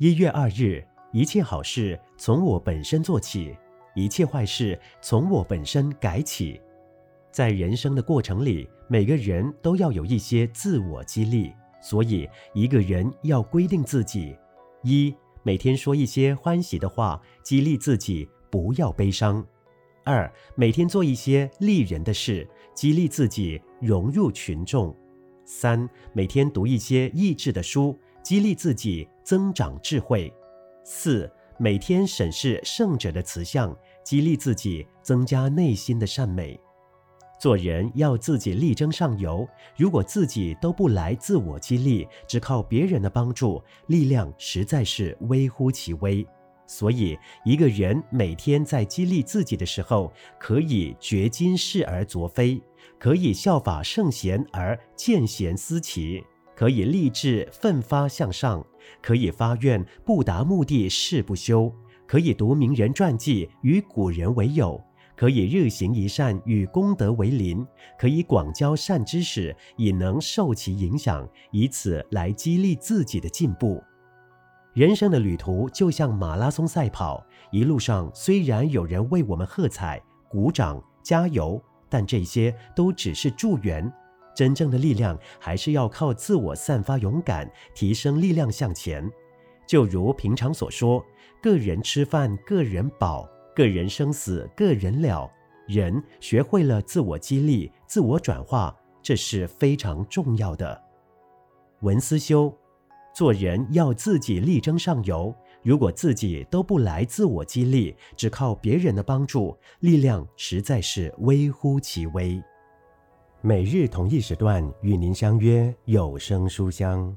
一月二日，一切好事从我本身做起，一切坏事从我本身改起。在人生的过程里，每个人都要有一些自我激励，所以一个人要规定自己：一、每天说一些欢喜的话，激励自己不要悲伤；二、每天做一些利人的事，激励自己融入群众；三、每天读一些益智的书，激励自己增长智慧；四、每天审视圣者的慈相，激励自己增加内心的善美。做人要自己力争上游，如果自己都不来自我激励，只靠别人的帮助，力量实在是微乎其微。所以，一个人每天在激励自己的时候，可以掘今是而昨非，可以效法圣贤而见贤思齐，可以立志奋发向上，可以发愿不达目的誓不休，可以读名人传记与古人为友。可以日行一善，与功德为邻；可以广交善知识，以能受其影响，以此来激励自己的进步。人生的旅途就像马拉松赛跑，一路上虽然有人为我们喝彩、鼓掌、加油，但这些都只是助缘。真正的力量还是要靠自我散发勇敢，提升力量向前。就如平常所说：“个人吃饭，个人饱。”个人生死，个人了。人学会了自我激励、自我转化，这是非常重要的。文思修，做人要自己力争上游。如果自己都不来自我激励，只靠别人的帮助，力量实在是微乎其微。每日同一时段与您相约有声书香。